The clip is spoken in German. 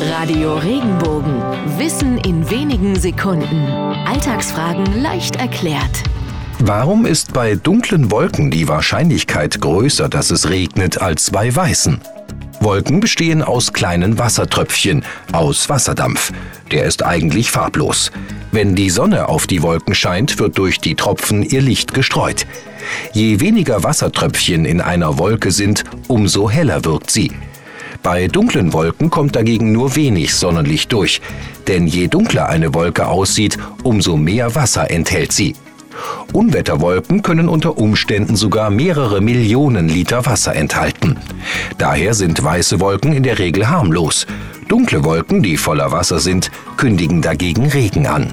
Radio Regenbogen. Wissen in wenigen Sekunden. Alltagsfragen leicht erklärt. Warum ist bei dunklen Wolken die Wahrscheinlichkeit größer, dass es regnet, als bei weißen? Wolken bestehen aus kleinen Wassertröpfchen, aus Wasserdampf. Der ist eigentlich farblos. Wenn die Sonne auf die Wolken scheint, wird durch die Tropfen ihr Licht gestreut. Je weniger Wassertröpfchen in einer Wolke sind, umso heller wirkt sie. Bei dunklen Wolken kommt dagegen nur wenig Sonnenlicht durch, denn je dunkler eine Wolke aussieht, umso mehr Wasser enthält sie. Unwetterwolken können unter Umständen sogar mehrere Millionen Liter Wasser enthalten. Daher sind weiße Wolken in der Regel harmlos. Dunkle Wolken, die voller Wasser sind, kündigen dagegen Regen an.